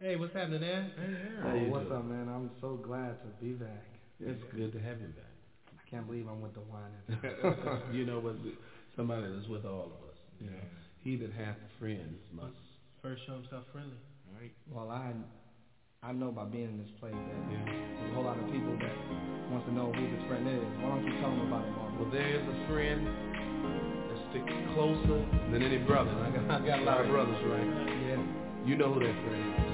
Hey, what's happening, man? Hey, oh, what's doing? up, man? I'm so glad to be back. It's yeah. good to have you back. I can't believe I'm with the wine. you know what? Somebody that's with all of us. You yeah. know, he that hath friends must first show himself friendly. Right. Well, I I know by being in this place that yeah. there's a whole lot of people that wants to know who this friend is. Why don't you tell them about it, Mark? Well, there is a friend that sticks closer than any brother. I got, I got a lot of brothers, right? Yeah. You know who that friend is.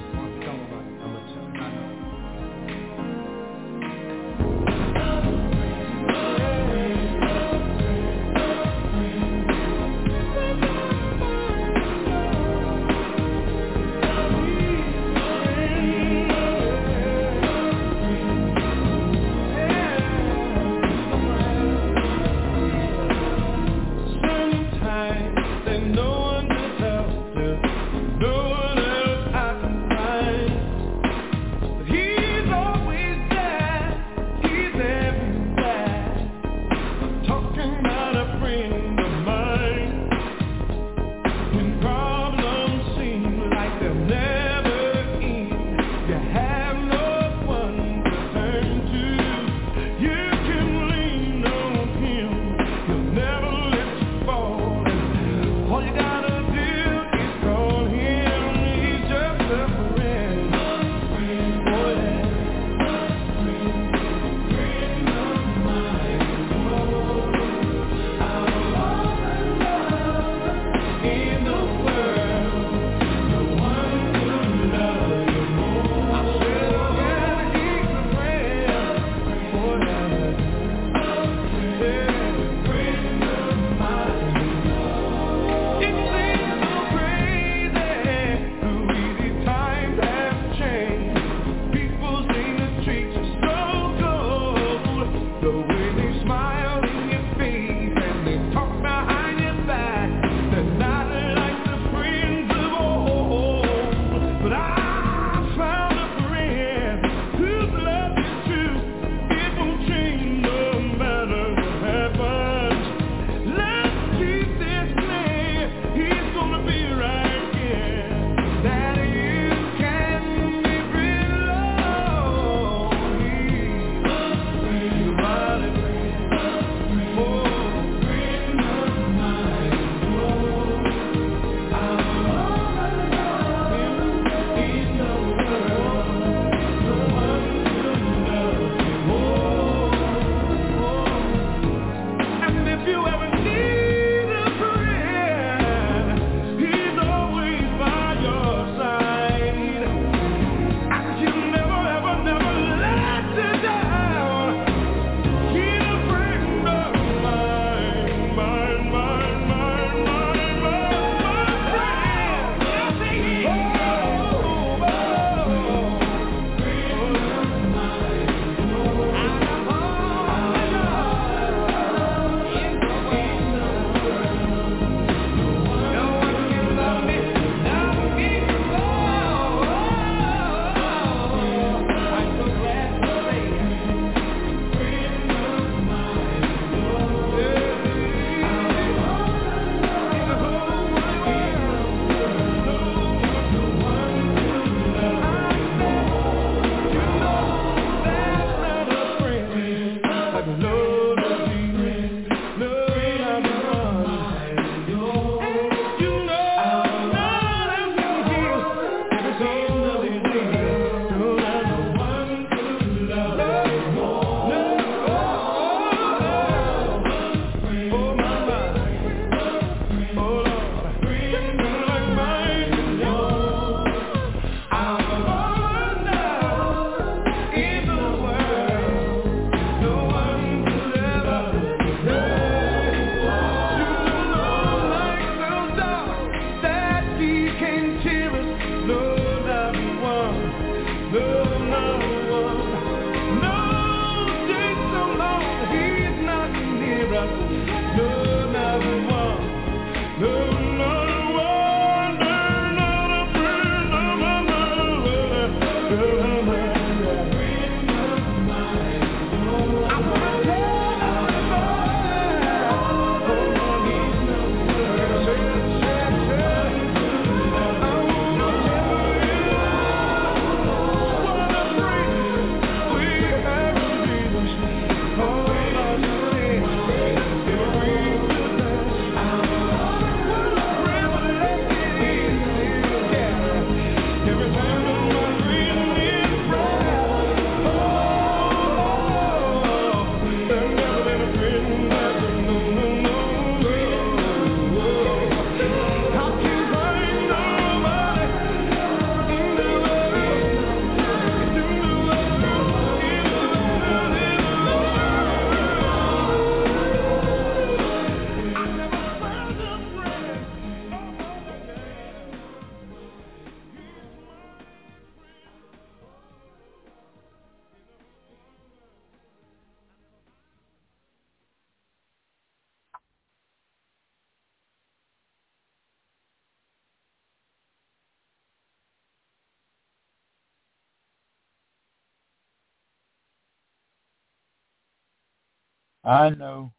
I know,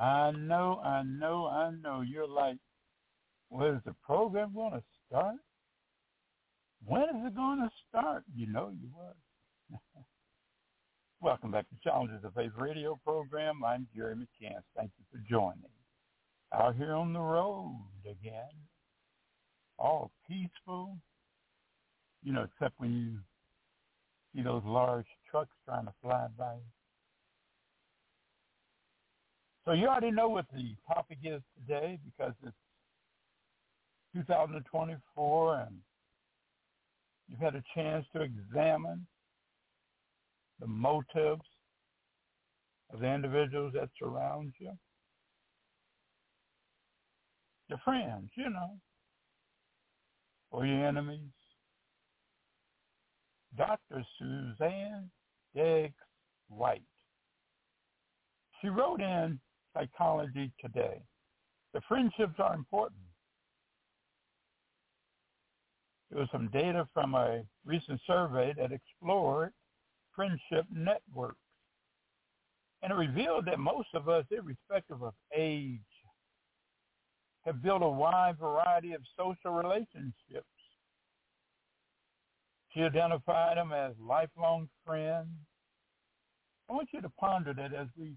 I know, I know, I know. You're like, well, is the program going to start? When is it going to start? You know you was. Welcome back to Challenges of Faith radio program. I'm Gary McCants. Thank you for joining. Out here on the road again. All peaceful. You know, except when you see those large trucks trying to fly by. So you already know what the topic is today because it's 2024 and you've had a chance to examine the motives of the individuals that surround you. Your friends, you know, or your enemies. Dr. Suzanne Diggs White. She wrote in Psychology Today, the friendships are important. There was some data from a recent survey that explored friendship networks. And it revealed that most of us, irrespective of age, have built a wide variety of social relationships. She identified them as lifelong friends. I want you to ponder that as we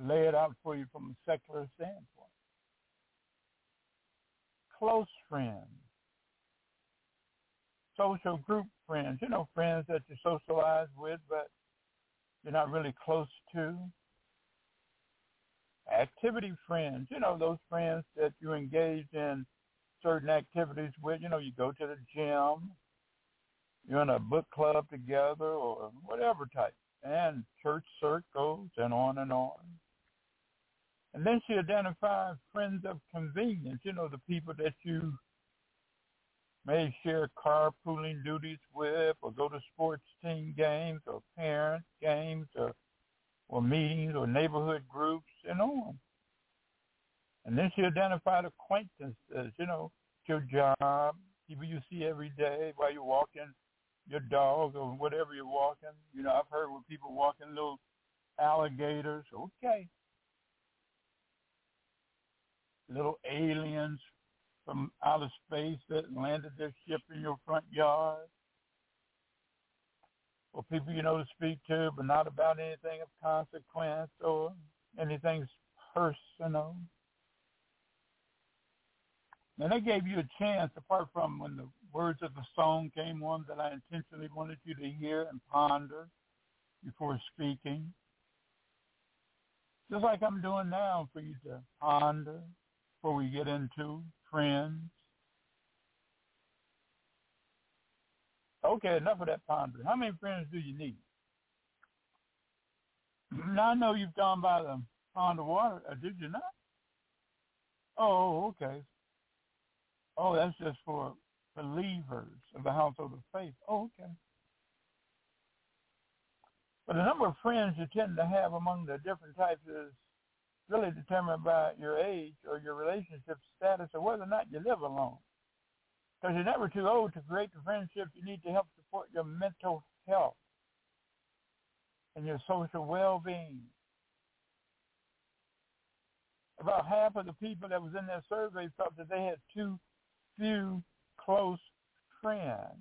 lay it out for you from a secular standpoint. Close friends, social group friends, you know, friends that you socialize with, but you're not really close to. Activity friends, you know, those friends that you engage in certain activities with. You know, you go to the gym, you're in a book club together or whatever type, and church circles and on and on. And then she identified friends of convenience, you know, the people that you may share carpooling duties with or go to sports team games or parent games or, or meetings or neighborhood groups and on. And then she identified acquaintances, you know, your job, people you see every day while you're walking your dog or whatever you're walking. You know, I've heard where people walking little alligators. Okay. Little aliens from outer space that landed their ship in your front yard, or people you know to speak to, but not about anything of consequence or anything personal. And they gave you a chance, apart from when the words of the song came, one that I intentionally wanted you to hear and ponder before speaking. Just like I'm doing now for you to ponder before we get into friends. Okay, enough of that pondering. How many friends do you need? Now I know you've gone by the pond of water. Uh, did you not? Oh, okay. Oh, that's just for believers of the household of faith. Oh, okay. But the number of friends you tend to have among the different types is really determined by your age or your relationship status or whether or not you live alone. Because you're never too old to create the friendships you need to help support your mental health and your social well-being. About half of the people that was in that survey felt that they had too few close friends.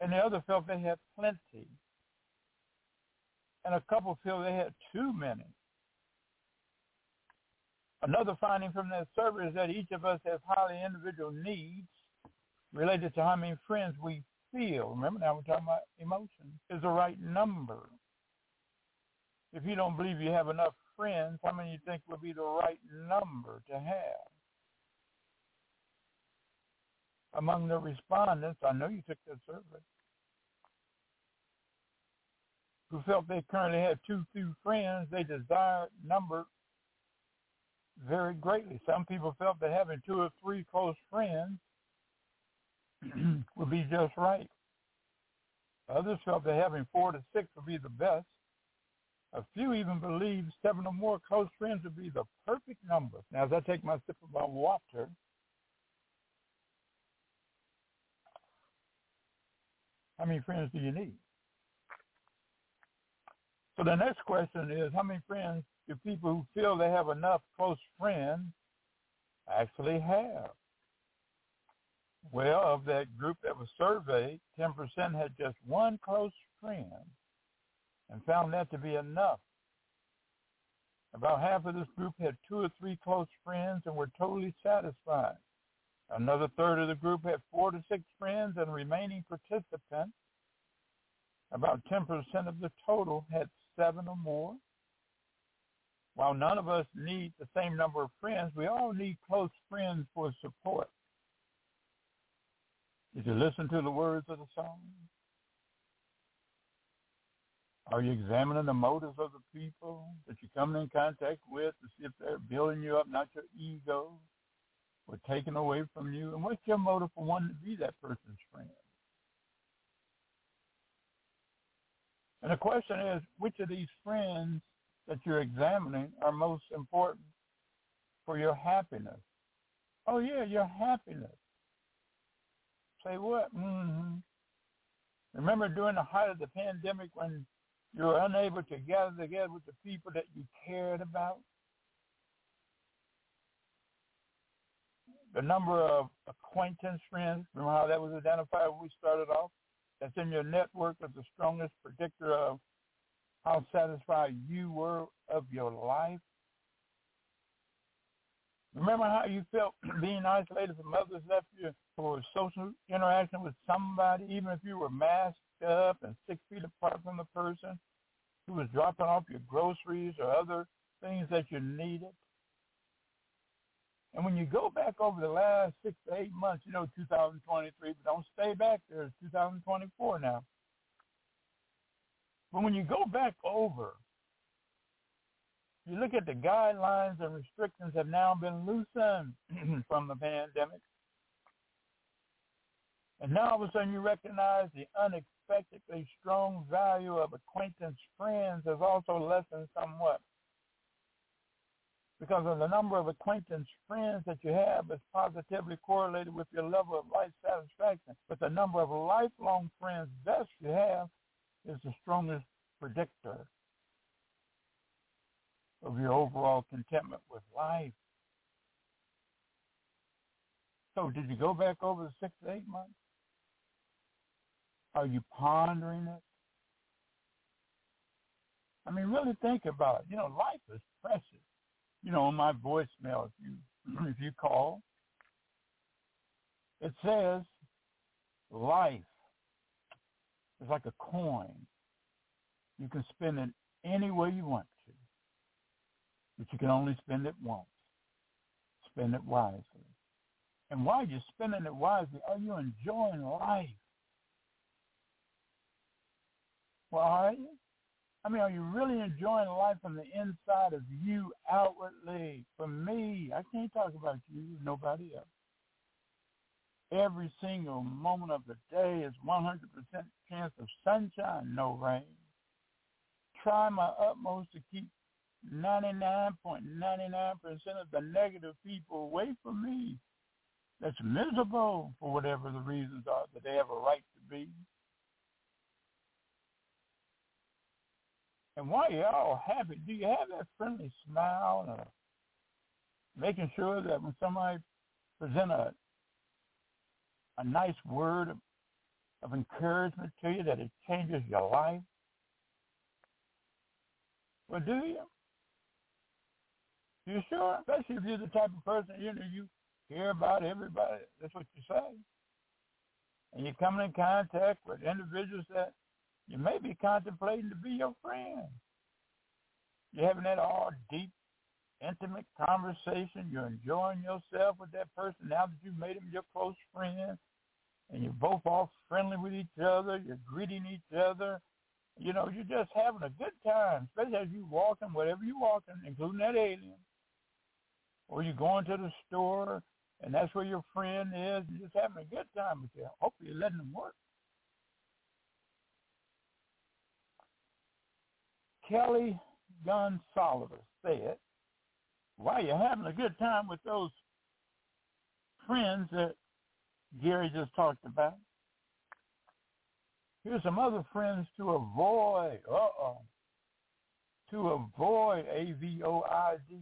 And the other felt they had plenty. And a couple feel they had too many. Another finding from that survey is that each of us has highly individual needs related to how many friends we feel. Remember now we're talking about emotions. Is the right number. If you don't believe you have enough friends, how many do you think would be the right number to have? Among the respondents, I know you took that survey, who felt they currently had too few friends, they desired number very greatly. Some people felt that having two or three close friends would be just right. Others felt that having four to six would be the best. A few even believed seven or more close friends would be the perfect number. Now, as I take my sip of my water, how many friends do you need? So the next question is, how many friends do people who feel they have enough close friends actually have? Well, of that group that was surveyed, 10% had just one close friend and found that to be enough. About half of this group had two or three close friends and were totally satisfied. Another third of the group had four to six friends and remaining participants, about 10% of the total had seven or more. While none of us need the same number of friends, we all need close friends for support. Did you listen to the words of the song? Are you examining the motives of the people that you're coming in contact with to see if they're building you up, not your ego, or taking away from you? And what's your motive for wanting to be that person's friend? And the question is, which of these friends that you're examining are most important for your happiness? Oh yeah, your happiness. Say what? Mm-hmm. Remember during the height of the pandemic when you were unable to gather together with the people that you cared about? The number of acquaintance friends, remember how that was identified when we started off? That's in your network is the strongest predictor of how satisfied you were of your life. Remember how you felt being isolated from others left you for social interaction with somebody, even if you were masked up and six feet apart from the person who was dropping off your groceries or other things that you needed. And when you go back over the last six to eight months, you know, 2023, but don't stay back there. It's 2024 now. But when you go back over, you look at the guidelines and restrictions have now been loosened from the pandemic. And now all of a sudden you recognize the unexpectedly strong value of acquaintance friends has also lessened somewhat. Because of the number of acquaintance friends that you have is positively correlated with your level of life satisfaction. But the number of lifelong friends best you have is the strongest predictor of your overall contentment with life. So did you go back over the six to eight months? Are you pondering it? I mean, really think about it. You know, life is precious. You know, on my voicemail, if you if you call, it says life is like a coin. You can spend it any way you want to, but you can only spend it once. Spend it wisely. And while you're spending it wisely, are you enjoying life? Well, are you? I mean, are you really enjoying life from the inside of you outwardly? For me, I can't talk about you, nobody else. Every single moment of the day is 100% chance of sunshine, no rain. Try my utmost to keep 99.99% of the negative people away from me that's miserable for whatever the reasons are that they have a right to be. And while you're all happy, do you have that friendly smile and making sure that when somebody present a a nice word of, encouragement to you that it changes your life? Well, do you? You sure? Especially if you're the type of person you know you care about everybody. That's what you say. And you're coming in contact with individuals that you may be contemplating to be your friend. You're having that all deep, intimate conversation. You're enjoying yourself with that person now that you've made him your close friend. And you're both all friendly with each other. You're greeting each other. You know, you're just having a good time, especially as you're walking, whatever you're walking, including that alien. Or you're going to the store, and that's where your friend is. You're just having a good time with you. Hopefully you're letting them work. Kelly Gonsalves said, while you're having a good time with those friends that Gary just talked about, here's some other friends to avoid. Uh-oh. to avoid A-V-O-I-D.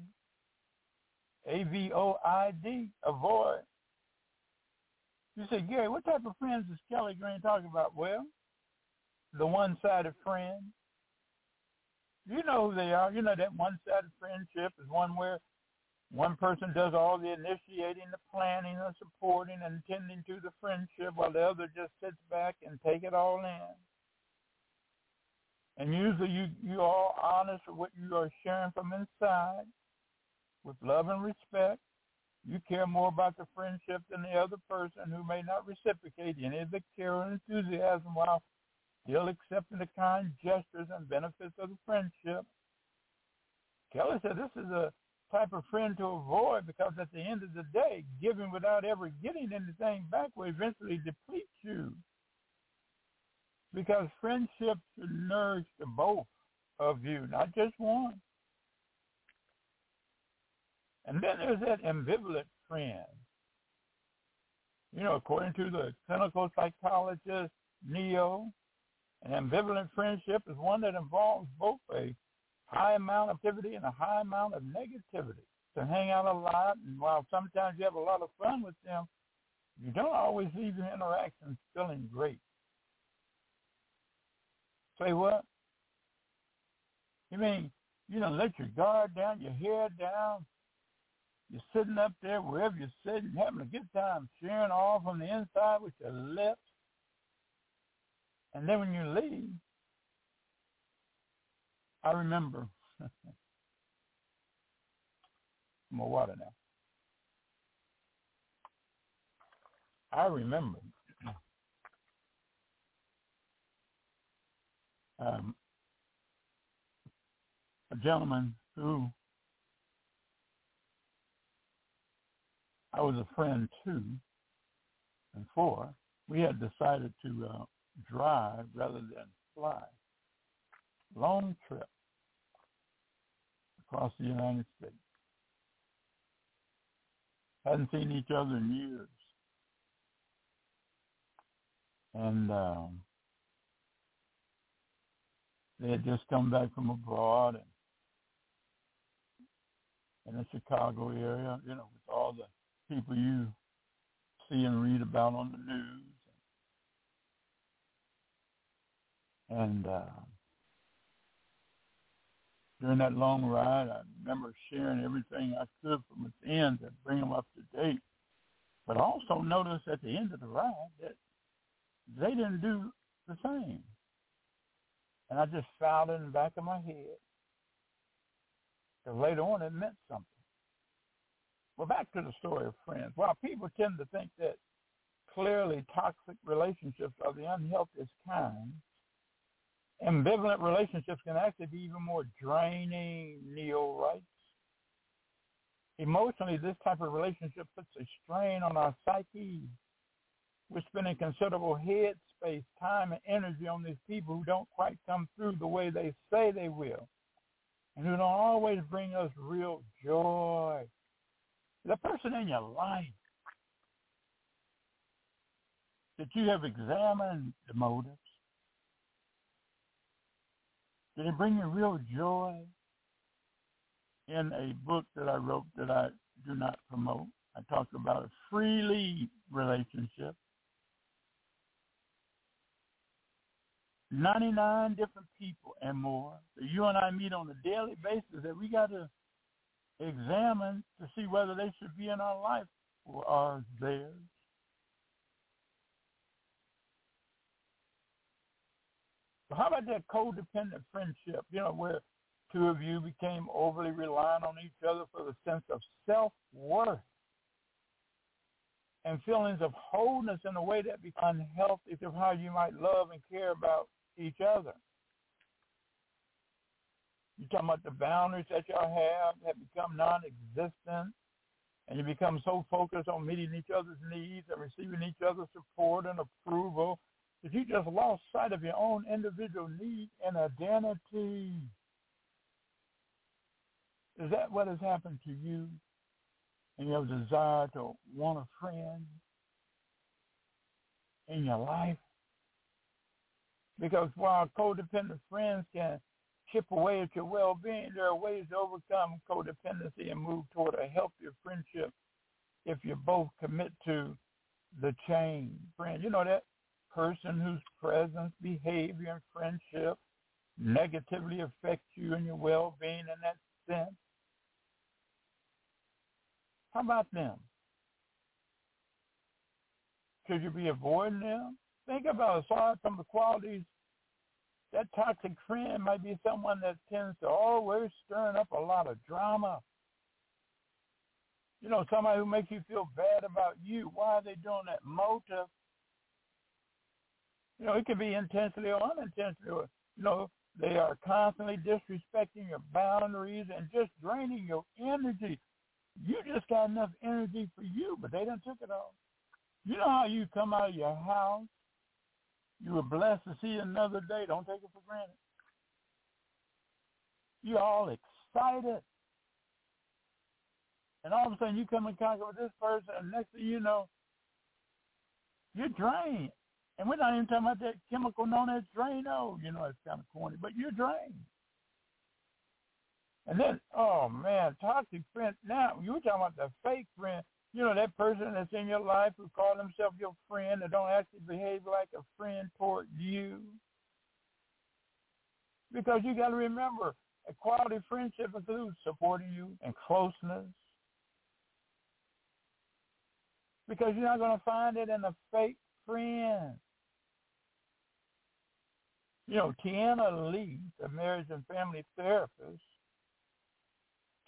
A-V-O-I-D, avoid. You say, Gary, what type of friends is Kelly Green talking about? Well, the one-sided friend. You know who they are. You know that one-sided friendship is one where one person does all the initiating, the planning, the supporting, and tending to the friendship, while the other just sits back and take it all in. And usually you, you are honest with what you are sharing from inside with love and respect. You care more about the friendship than the other person who may not reciprocate any of the care and enthusiasm while still accepting the kind gestures and benefits of the friendship. Kelly said this is a type of friend to avoid because at the end of the day, giving without ever getting anything back will eventually deplete you. Because friendship should nourish the both of you, not just one. And then there's that ambivalent friend. You know, according to the clinical psychologist Neo, an ambivalent friendship is one that involves both a high amount of activity and a high amount of negativity. To hang out a lot, and while sometimes you have a lot of fun with them, you don't always leave your interactions feeling great. Say what? You mean you don't let your guard down, your head down, you're sitting up there wherever you're sitting, having a good time, cheering all from the inside with your lips. And then when you leave, I remember my water now. I remember um, a gentleman who I was a friend to and for. We had decided to uh, drive rather than fly. Long trip across the United States. Hadn't seen each other in years. And um, they had just come back from abroad and in the Chicago area, you know, with all the people you see and read about on the news. And uh, during that long ride, I remember sharing everything I could from within to bring them up to date. But also noticed at the end of the ride that they didn't do the same. And I just filed it in the back of my head. Because later on it meant something. Well, back to the story of friends. While people tend to think that clearly toxic relationships are the unhealthiest kind, ambivalent relationships can actually be even more draining, Neil writes. Emotionally, this type of relationship puts a strain on our psyche. We're spending considerable head space, time, and energy on these people who don't quite come through the way they say they will and who don't always bring us real joy. The person in your life that you have examined the motives, did it bring you real joy? In a book that I wrote that I do not promote, I talk about a freely relationship. 99 different people and more that you and I meet on a daily basis that we got to examine to see whether they should be in our life or are theirs. So how about that codependent friendship, you know, where two of you became overly reliant on each other for the sense of self-worth and feelings of wholeness in a way that becomes unhealthy to how you might love and care about each other. You're talking about the boundaries that y'all have have become non-existent, and you become so focused on meeting each other's needs and receiving each other's support and approval that you just lost sight of your own individual need and identity. Is that what has happened to you? And your desire to want a friend in your life? Because while codependent friends can chip away at your well-being. There are ways to overcome codependency and move toward a healthier friendship if you both commit to the change. Friend, you know that person whose presence, behavior, and friendship negatively affect you and your well-being in that sense? How about them? Should you be avoiding them? Think about aside from the qualities, that toxic friend might be someone that tends to always stirring up a lot of drama. You know, somebody who makes you feel bad about you. Why are they doing that? Motive. You know, it can be intentionally or unintentionally. You know, they are constantly disrespecting your boundaries and just draining your energy. You just got enough energy for you, but they done took it all. You know how you come out of your house, you were blessed to see another day. Don't take it for granted. You're all excited. And all of a sudden you come in contact with this person and next thing you know, you're drained. And we're not even talking about that chemical known as Drano. Oh, you know, it's kind of corny, but you're drained. And then, oh man, toxic friend. Now you were talking about the fake friend. You know that person that's in your life who call themselves your friend and don't actually behave like a friend toward you. Because you got to remember, a quality friendship includes supporting you and closeness. Because you're not going to find it in a fake friend. You know, Tiana Lee, a marriage and family therapist,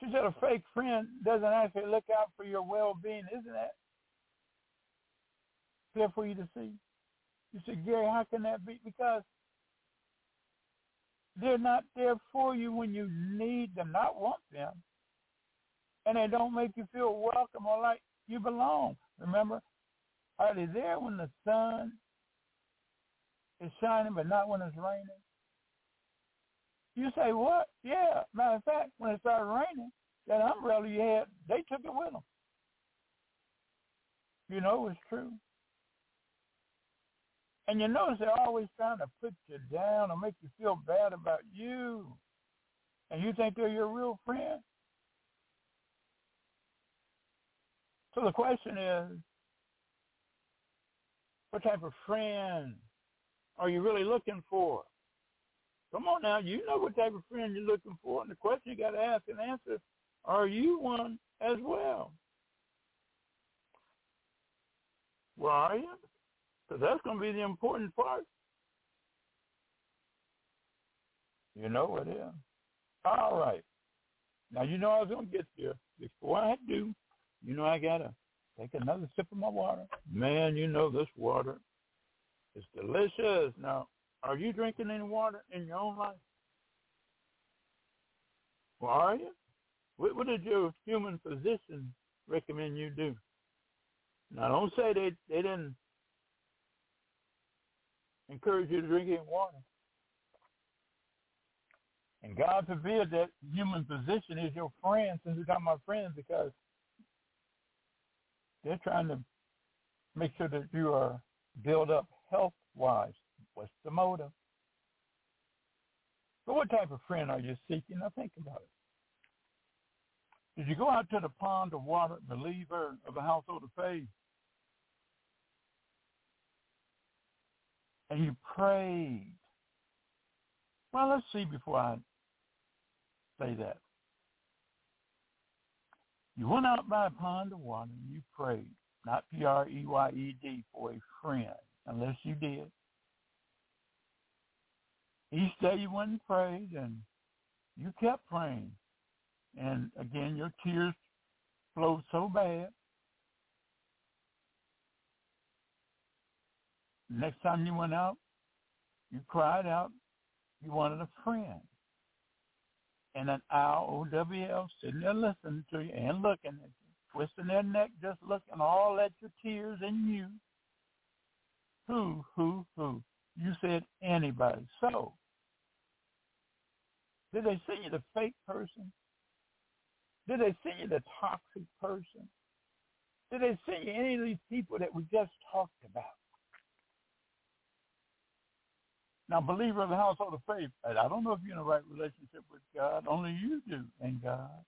she said a fake friend doesn't actually look out for your well-being. Isn't that clear for you to see? You said, Gary, how can that be? Because they're not there for you when you need them, not want them. And they don't make you feel welcome or like you belong. Remember, are they there when the sun is shining but not when it's raining? You say, what? Yeah. Matter of fact, when it started raining, that umbrella you had, they took it with them. You know it's true. And you notice they're always trying to put you down or make you feel bad about you. And you think they're your real friend? So the question is, what type of friend are you really looking for? Come on now, you know what type of friend you're looking for. And the question you got to ask and answer, are you one as well? Well, are you? Because that's going to be the important part. You know it is. All right. Now, you know I was going to get there. Before I do, you know I got to take another sip of my water. Man, you know this water is delicious. Now, are you drinking any water in your own life? Well, are you? What, what did your human physician recommend you do? Now, don't say they, they didn't encourage you to drink any water. And God forbid that human physician is your friend, since we're talking about friends, because they're trying to make sure that you are built up health-wise. What's the motive? But what type of friend are you seeking? Now think about it. Did you go out to the pond of water, believer of the household of faith? And you prayed. Well, let's see before I say that. You went out by a pond of water and you prayed, not P-R-E-Y-E-D, for a friend, unless you did. Each day you went and prayed and you kept praying. And again, your tears flowed so bad. Next time you went out, you cried out you wanted a friend. And an IOWL sitting there listening to you and looking at you, twisting their neck, just looking all at your tears and you. Who, who, who? You said anybody. So, did they see you the fake person? Did they send you the toxic person? Did they send you any of these people that we just talked about? Now, believer of the household of faith, I don't know if you're in a right relationship with God. Only you do and God.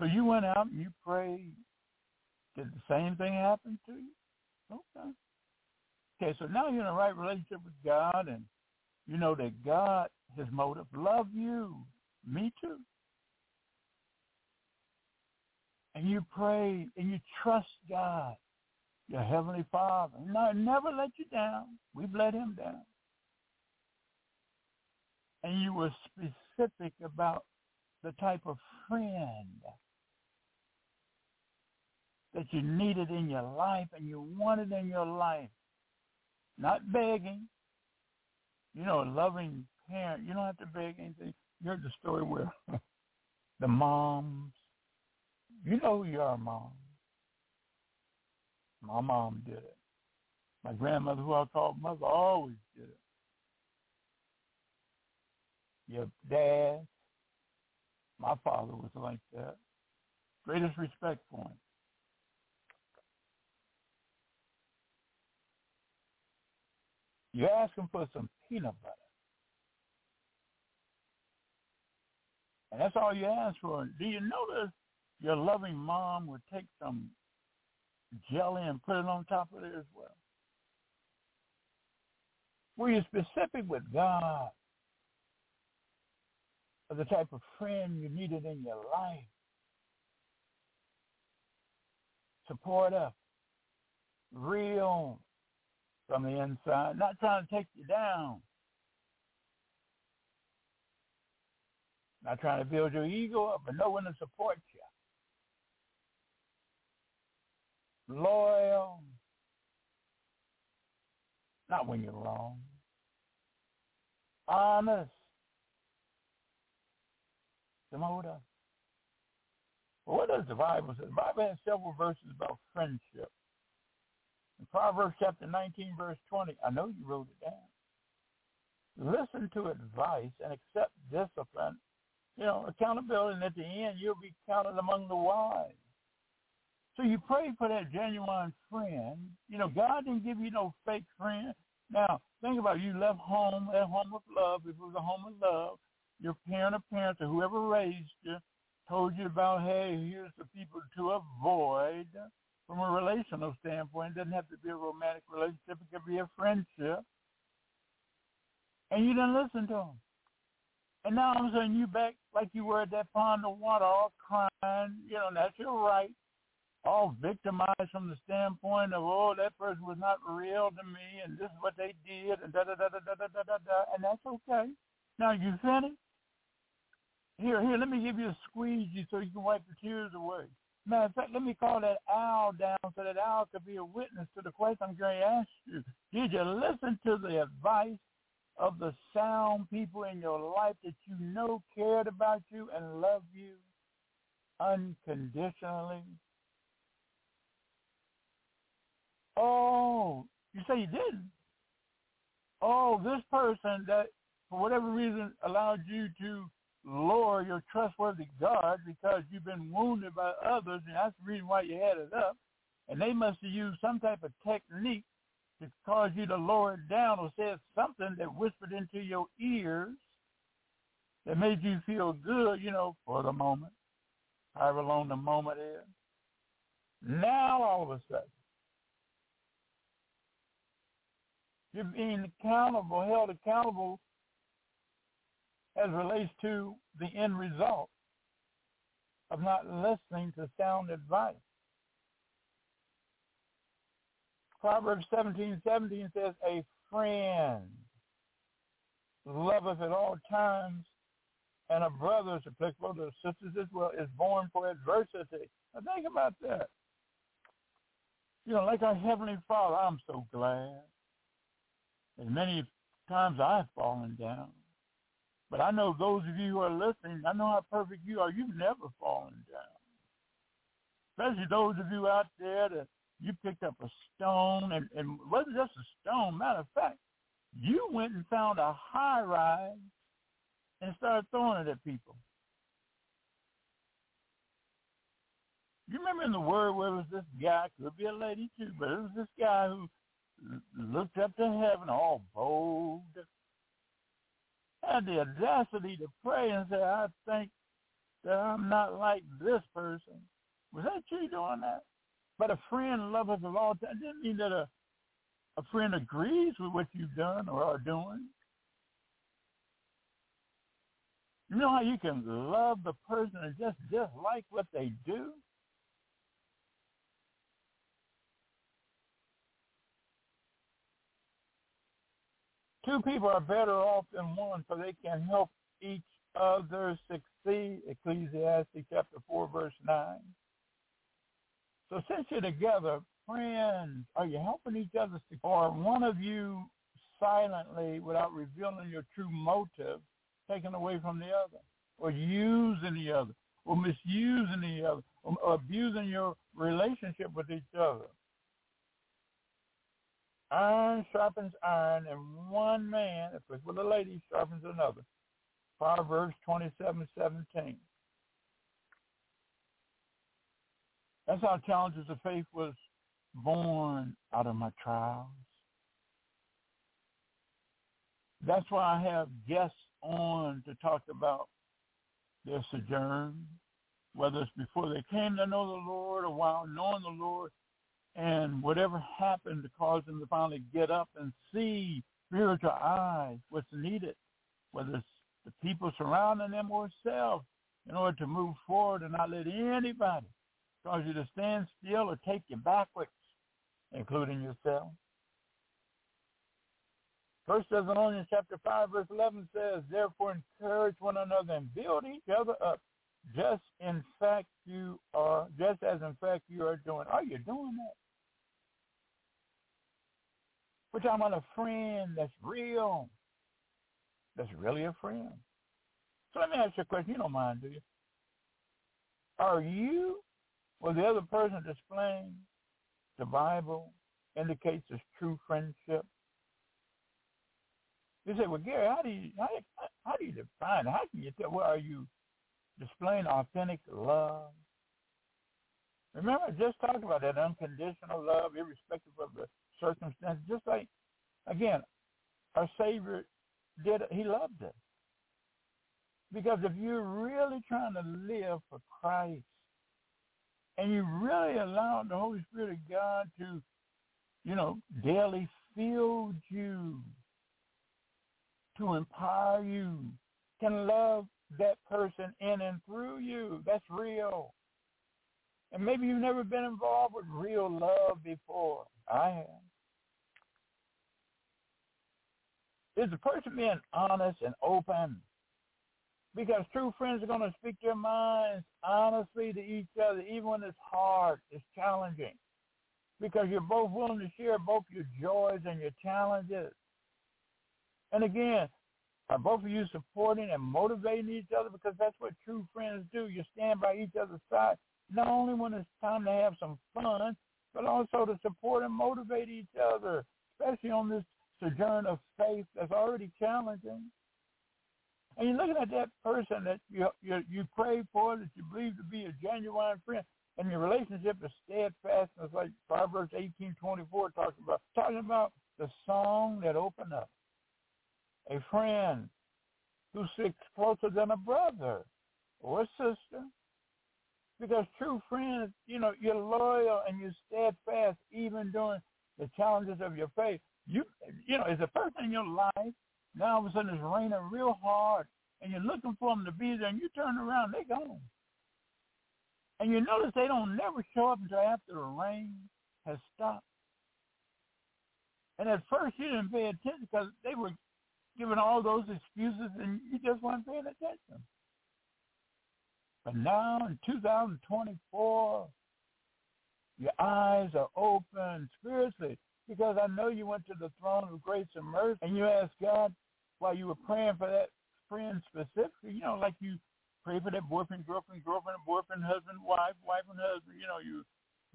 So you went out and you prayed. Did the same thing happen to you? Okay. Okay, so now you're in a right relationship with God and you know that God, his motive, love you. Me too. And you pray and you trust God your heavenly Father. No, never let you down. We've let him down. And you were specific about the type of friend that you needed in your life and you wanted in your life. Not begging. You know, a loving parent. You don't have to beg anything. You heard the story where the moms, you know who you are, mom. My mom did it. My grandmother, who I called mother, always did it. Your dad, my father was like that. Greatest respect for him. You ask him for some peanut butter. And that's all you ask for. Do you notice your loving mom would take some jelly and put it on top of it as well. Were you specific with God of the type of friend you needed in your life? Support up, real from the inside, not trying to take you down. Not trying to build your ego up, but know when to support you. Loyal, not when you're wrong, honest, Demoda. Well, what does the Bible say? The Bible has several verses about friendship. In Proverbs chapter 19, verse 20, I know you wrote it down. Listen to advice and accept discipline, you know, accountability, and at the end you'll be counted among the wise. So you pray for that genuine friend. You know, God didn't give you no fake friend. Now, think about it. You left home, at home of love. If it was a home of love, your parent or parents or whoever raised you told you about, hey, here's the people to avoid from a relational standpoint. It doesn't have to be a romantic relationship. It could be a friendship. And you didn't listen to them. And now I'm saying you back like you were at that pond of water all crying. You know, that's your right all victimized from the standpoint of, oh, that person was not real to me, and this is what they did, and da da da da da da da da, and that's okay. Now you finished. Here, here, let me give you a squeegee so you can wipe the tears away. Matter of fact, let me call that owl down so that owl could be a witness to the question I'm going to ask you. Did you listen to the advice of the sound people in your life that you know cared about you and loved you unconditionally? Oh, you say you didn't? Oh, this person that for whatever reason allowed you to lower your trustworthy guard because you've been wounded by others, and that's the reason why you had it up. And they must have used some type of technique to cause you to lower it down or said something that whispered into your ears that made you feel good, you know, for the moment, however long the moment is. Now all of a sudden, You're being accountable, held accountable as relates to the end result of not listening to sound advice. Proverbs 17, 17 says, a friend loveth at all times, and a brother is applicable to sisters as well, is born for adversity. Now think about that. You know, like our Heavenly Father, I'm so glad as many times I've fallen down. But I know those of you who are listening, I know how perfect you are. You've never fallen down. Especially those of you out there that you picked up a stone and, and wasn't just a stone. Matter of fact, you went and found a high rise and started throwing it at people. You remember in the word where it was this guy, could be a lady too, but it was this guy who looked up to heaven all bold, had the audacity to pray and say, I think that I'm not like this person. Was that you doing that? But a friend loveth the law. That didn't mean that a, a friend agrees with what you've done or are doing. You know how you can love the person and just dislike what they do? Two people are better off than one, for they can help each other succeed. Ecclesiastes chapter 4, verse 9. So since you're together, friends, are you helping each other? Or one of you silently, without revealing your true motive, taken away from the other, or using the other, or misusing the other, or abusing your relationship with each other? Iron sharpens iron, and one man, if it's with a lady, sharpens another. Proverbs 27, 17. That's how Challenges of Faith was born out of my trials. That's why I have guests on to talk about their sojourn, whether it's before they came to know the Lord or while knowing the Lord, and whatever happened to cause them to finally get up and see spiritual eyes what's needed, whether it's the people surrounding them or self, in order to move forward and not let anybody cause you to stand still or take you backwards, including yourself. First Thessalonians chapter 5 verse 11 says, Therefore encourage one another and build each other up, just in fact you are, just as in fact you are doing. Are you doing that? We're talking about a friend that's real, that's really a friend. So let me ask you a question. You don't mind, do you? Are you or the other person displaying the Bible indicates a true friendship? You say, well, Gary, how do you how, how do you define? How can you tell? Well, are you displaying authentic love? Remember, I just talked about that unconditional love, irrespective of the circumstances. Just like, again, our Savior did. He loved us because if you're really trying to live for Christ, and you really allow the Holy Spirit of God to, you know, daily fill you to empower you, can love that person in and through you. That's real. And maybe you've never been involved with real love before. I have. Is the person being honest and open? Because true friends are going to speak their minds honestly to each other, even when it's hard, it's challenging. Because you're both willing to share both your joys and your challenges. And again, are both of you supporting and motivating each other? Because that's what true friends do. You stand by each other's side, not only when it's time to have some fun, but also to support and motivate each other, especially on this sojourn of faith that's already challenging. And you're looking at that person that you you, you pray for, that you believe to be a genuine friend, and your relationship is steadfast. It's like Proverbs 18:24 talks about, talking about the song that opened up a friend who sticks closer than a brother or a sister. Because true friends, you know, you're loyal and you're steadfast even during the challenges of your faith. You, you know, as a person in your life, now all of a sudden it's raining real hard and you're looking for them to be there and you turn around, they're gone. And you notice they don't never show up until after the rain has stopped. And at first you didn't pay attention because they were giving all those excuses and you just weren't paying attention. But now in 2024, your eyes are open spiritually because I know you went to the throne of grace and mercy and you asked God while you were praying for that friend specifically, you know, like you pray for that boyfriend, girlfriend, girlfriend, boyfriend, husband, wife, wife and husband, you know, you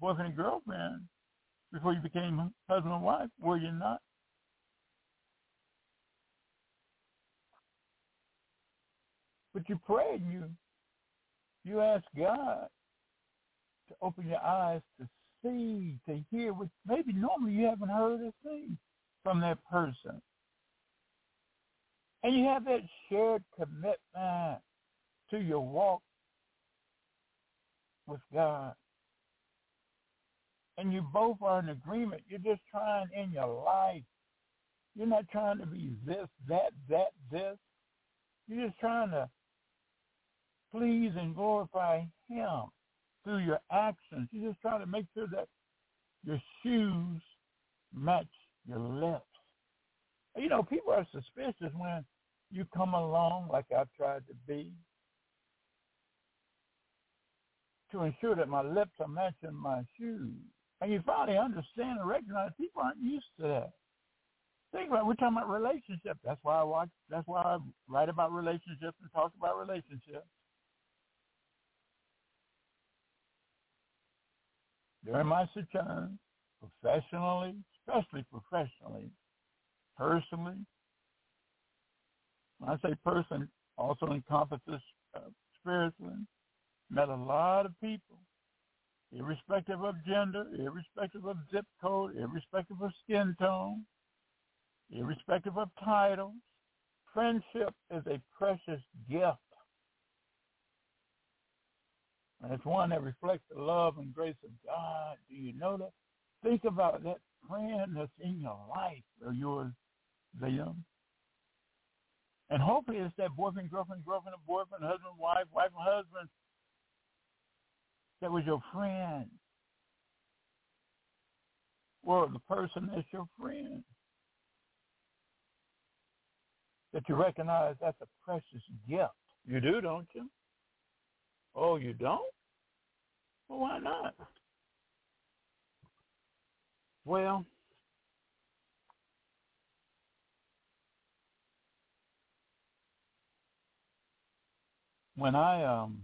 boyfriend and girlfriend before you became husband and wife, were you not? But you prayed you you asked God to open your eyes to see, to hear what maybe normally you haven't heard or seen from that person. And you have that shared commitment to your walk with God. And you both are in agreement. You're just trying in your life. You're not trying to be this, that, that, this. You're just trying to please and glorify him through your actions. You're just trying to make sure that your shoes match your lips. You know, people are suspicious when you come along like I've tried to be to ensure that my lips are matching my shoes. And you finally understand and recognize people aren't used to that. Think about it. We're talking about relationships. That's why I watch. That's why I write about relationships and talk about relationships. During my sojourn, professionally, especially professionally, personally, when I say person, also encompasses uh, spiritually, met a lot of people, irrespective of gender, irrespective of zip code, irrespective of skin tone, irrespective of titles. Friendship is a precious gift. And it's one that reflects the love and grace of God. Do you know that? Think about that friend that's in your life or yours, them. And hopefully it's that boyfriend, girlfriend, girlfriend, boyfriend, husband, wife, wife, and husband that was your friend. Or the person that's your friend. That you recognize that's a precious gift. You do, don't you? Oh, you don't? Well, why not? Well, when I um,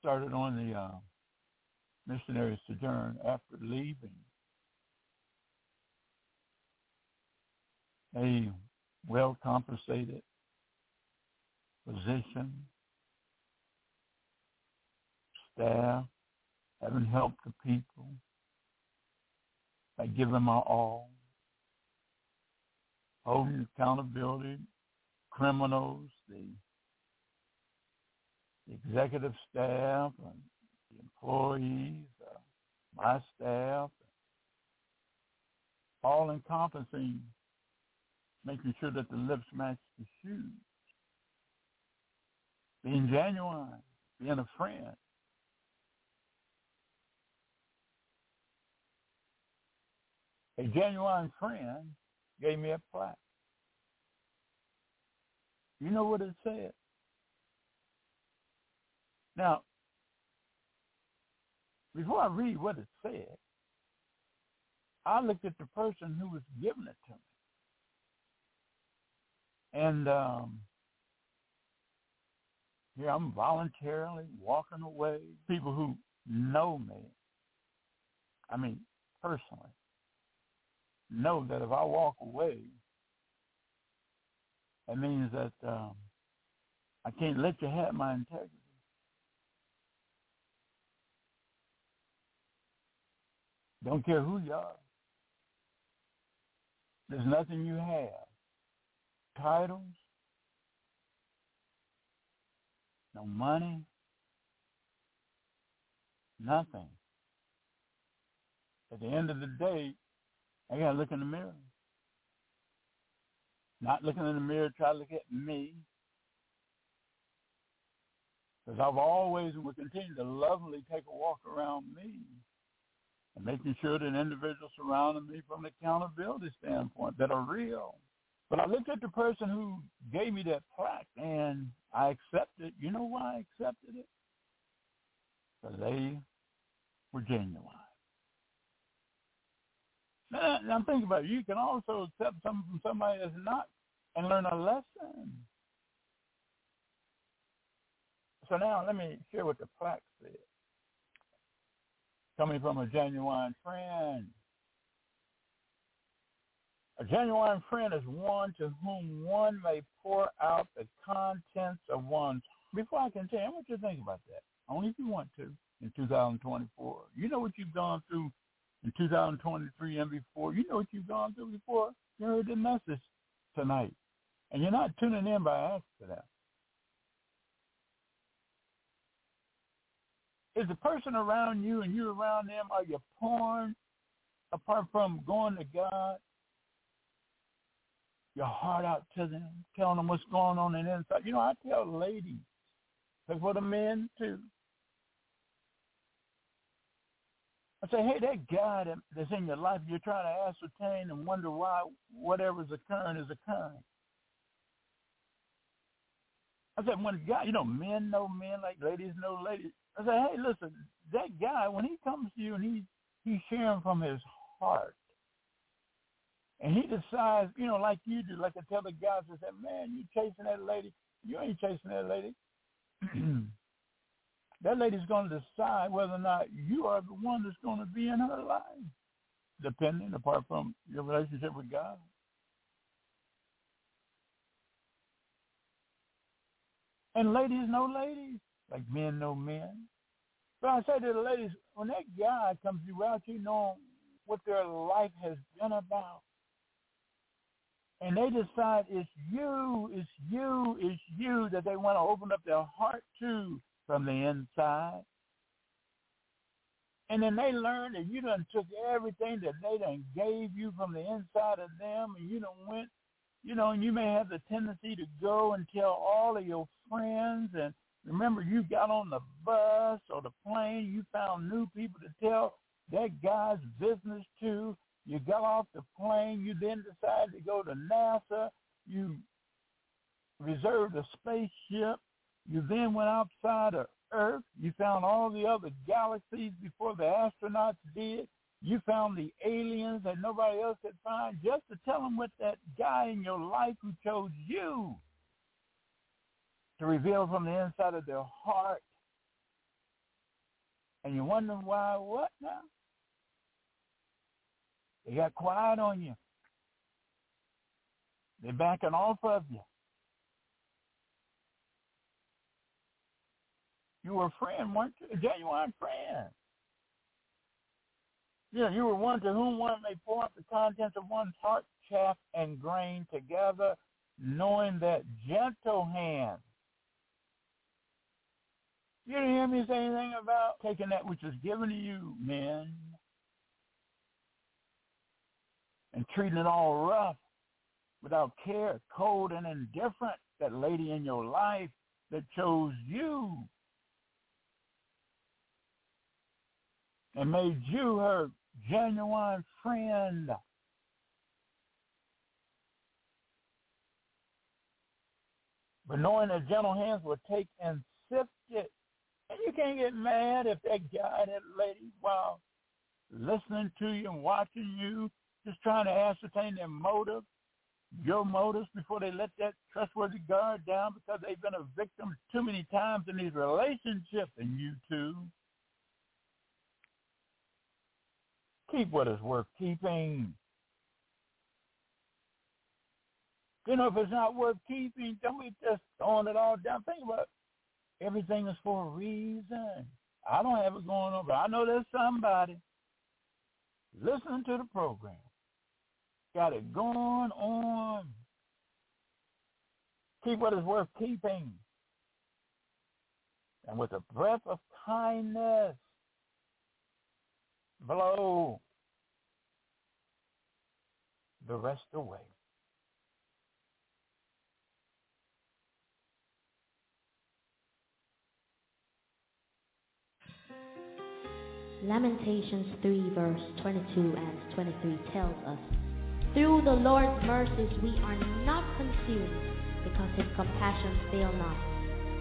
started on the uh, missionary sojourn after leaving, a well compensated position, staff, having helped the people. I give them my all, holding accountability, criminals, the the executive staff and the employees, uh, my staff, all encompassing making sure that the lips match the shoes, being genuine, being a friend. A genuine friend gave me a plaque. You know what it said? Now, before I read what it said, I looked at the person who was giving it to me. And um, here I'm voluntarily walking away. People who know me, I mean, personally, know that if I walk away, it means that um, I can't let you have my integrity. Don't care who you are. There's nothing you have. Titles, no money, nothing. At the end of the day, I gotta look in the mirror. Not looking in the mirror, try to look at me. Because I've always and will continue to lovingly take a walk around me and making sure that individuals surrounding me from an accountability standpoint that are real. But I looked at the person who gave me that plaque and I accepted. You know why I accepted it? Because they were genuine. Now, I'm about it. You can also accept something from somebody that's not and learn a lesson. So now let me share what the plaque said coming from a genuine friend. A genuine friend is one to whom one may pour out the contents of one's. Before I continue, I want you to think about that. Only if you want to. in 2024. You know what you've gone through in 2023 and before. You know what you've gone through before. You heard the message tonight. And you're not tuning in by accident. Is the person around you and you around them, are you pouring apart from going to God, your heart out to them, telling them what's going on in the inside? You know, I tell ladies, but for the men too, I say, hey, that guy that's in your life, you're trying to ascertain and wonder why whatever's occurring is occurring. I said, when guy, you know, men know men like ladies know ladies. I said, hey, listen, that guy, when he comes to you and he he's sharing from his heart, and he decides, you know, like you do, like I tell the guys, I said, man, you chasing that lady. You ain't chasing that lady. that lady's going to decide whether or not you are the one that's going to be in her life, depending apart from your relationship with God. And ladies know ladies, like men know men. But I say to the ladies, when that guy comes to you out, you know what their life has been about. And they decide it's you, it's you, it's you that they want to open up their heart to from the inside. And then they learn that you done took everything that they done gave you from the inside of them and you done went, you know, and you may have the tendency to go and tell all of your friends and remember you got on the bus or the plane, you found new people to tell that guy's business to. You got off the plane, you then decided to go to NASA, you reserved a spaceship, you then went outside of Earth. You found all the other galaxies before the astronauts did. You found the aliens that nobody else could find just to tell them what that guy in your life who chose you to reveal from the inside of their heart. And you're wondering why, what now? They got quiet on you. They're backing off of you. You were a friend, weren't you? A genuine friend. Yeah, you were one to whom one may pour out the contents of one's heart, chaff and grain together, knowing that gentle hand. You didn't hear me say anything about taking that which is given to you, men, and treating it all rough, without care, cold, and indifferent. That lady in your life that chose you and made you her genuine friend. But knowing that gentle hands will take and sift it. And you can't get mad if that guy, that lady, while listening to you and watching you, just trying to ascertain their motive, your motives before they let that trustworthy guard down because they've been a victim too many times in these relationships, and you too. Keep what is worth keeping. You know, if it's not worth keeping, don't be just throwing it all down. Think about it. everything is for a reason. I don't have it going on, but I know there's somebody listening to the program. Got it going on. Keep what is worth keeping. And with a breath of kindness, blow the rest away. Lamentations 3 verse 22 and 23 tells us, Through the Lord's mercies we are not consumed, because his compassions fail not.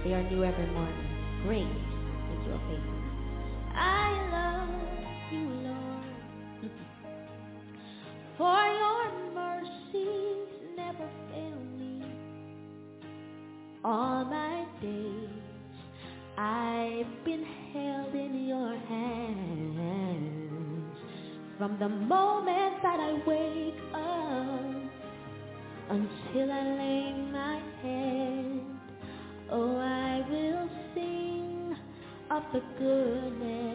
They are new every morning. Great is your faithfulness. I love you, Lord, for your mercies never fail me. All my days I've been held in your hands from the moment that I wake up until I lay my head. Oh, I will sing of the goodness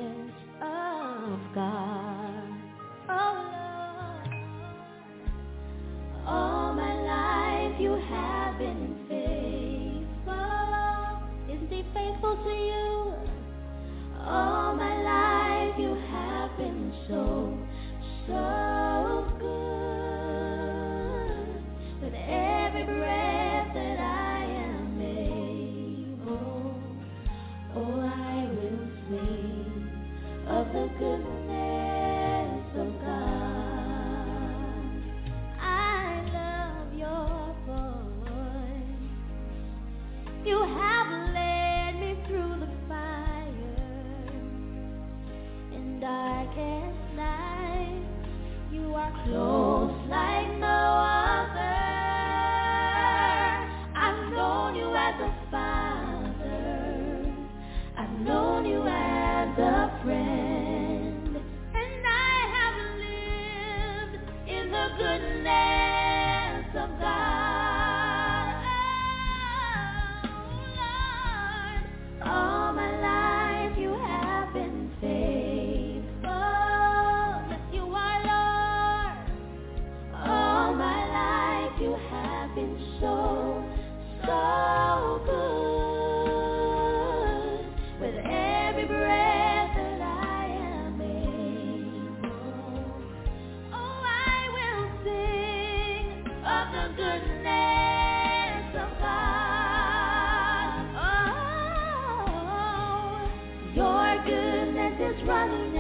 been faithful. Isn't he faithful to you? All my life you have been so, so good. With every breath that I am able, oh, I will sing of the goodness running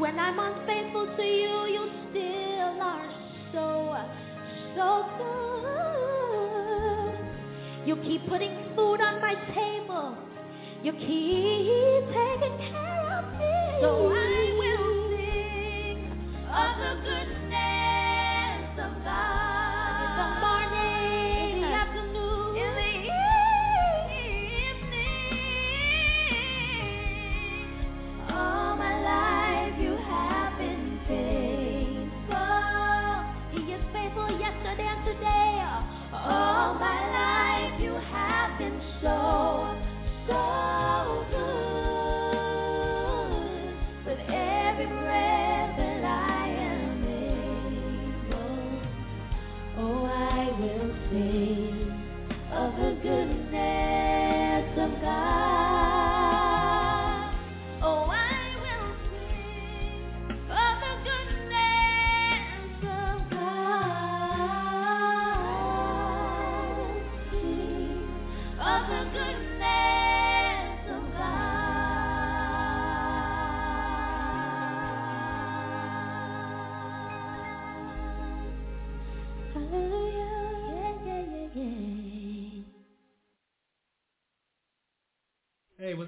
when I'm unfaithful to you, you still are so, so good. You keep putting food on my table. You keep taking care of me. So I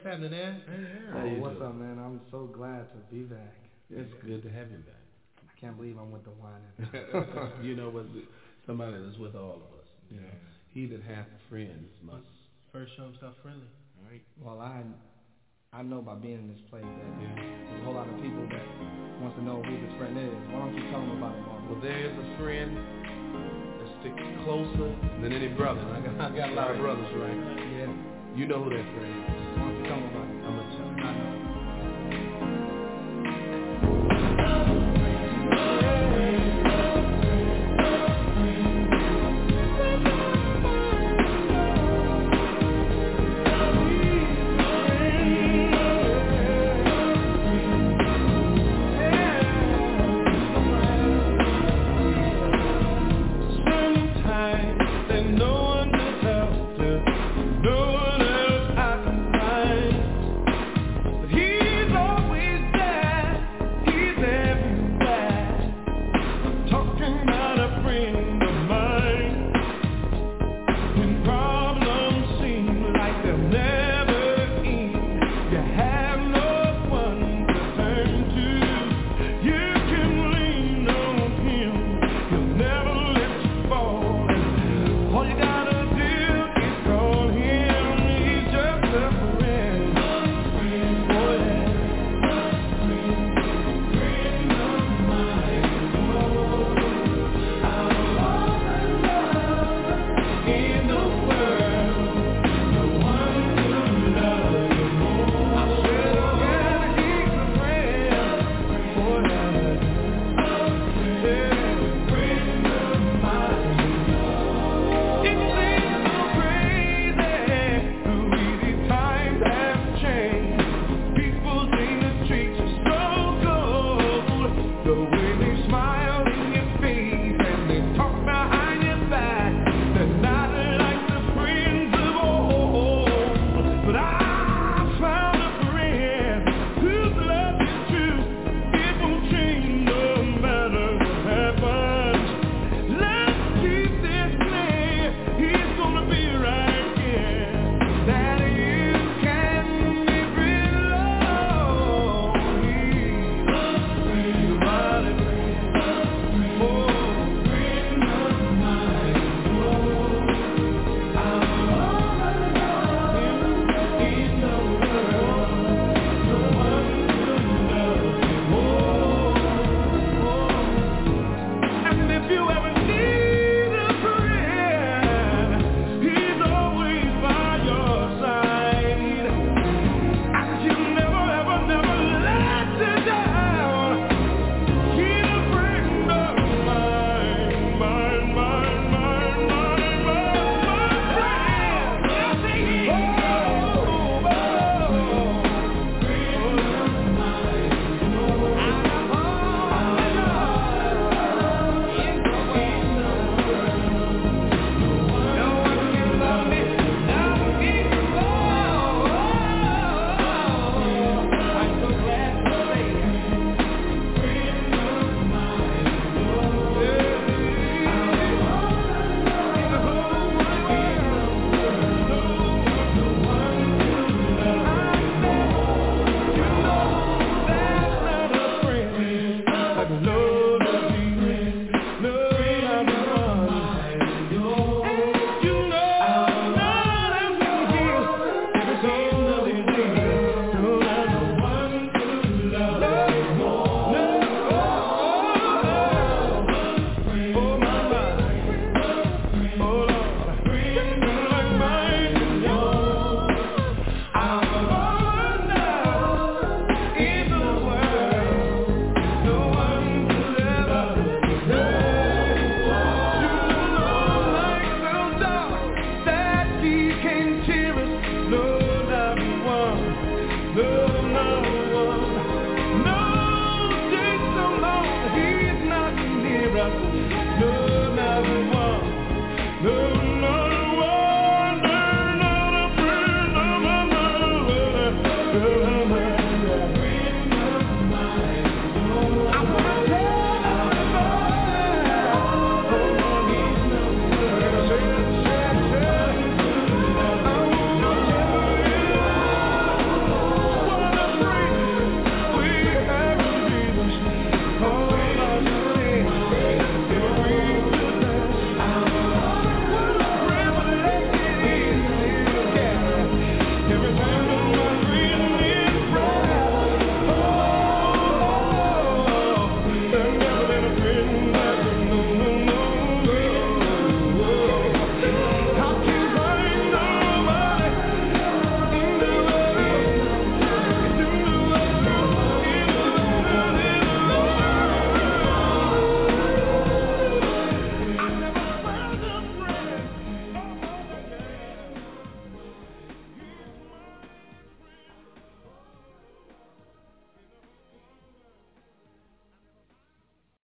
happening, Ed? How Oh, what's doing? up, man? I'm so glad to be back. It's good to have you back. I can't believe I'm with the wine. you know what? Somebody that's with all of us. You know, he that hath friends must. First show himself friendly. All right. well, I I know by being in this place that Yeah. there's a whole lot of people that wants to know who this friend is. Why don't you tell them about it, Mark? Well, there is a friend that sticks closer than any brother. I got, I got a lot of brothers, right? You know who that friend is. Why don't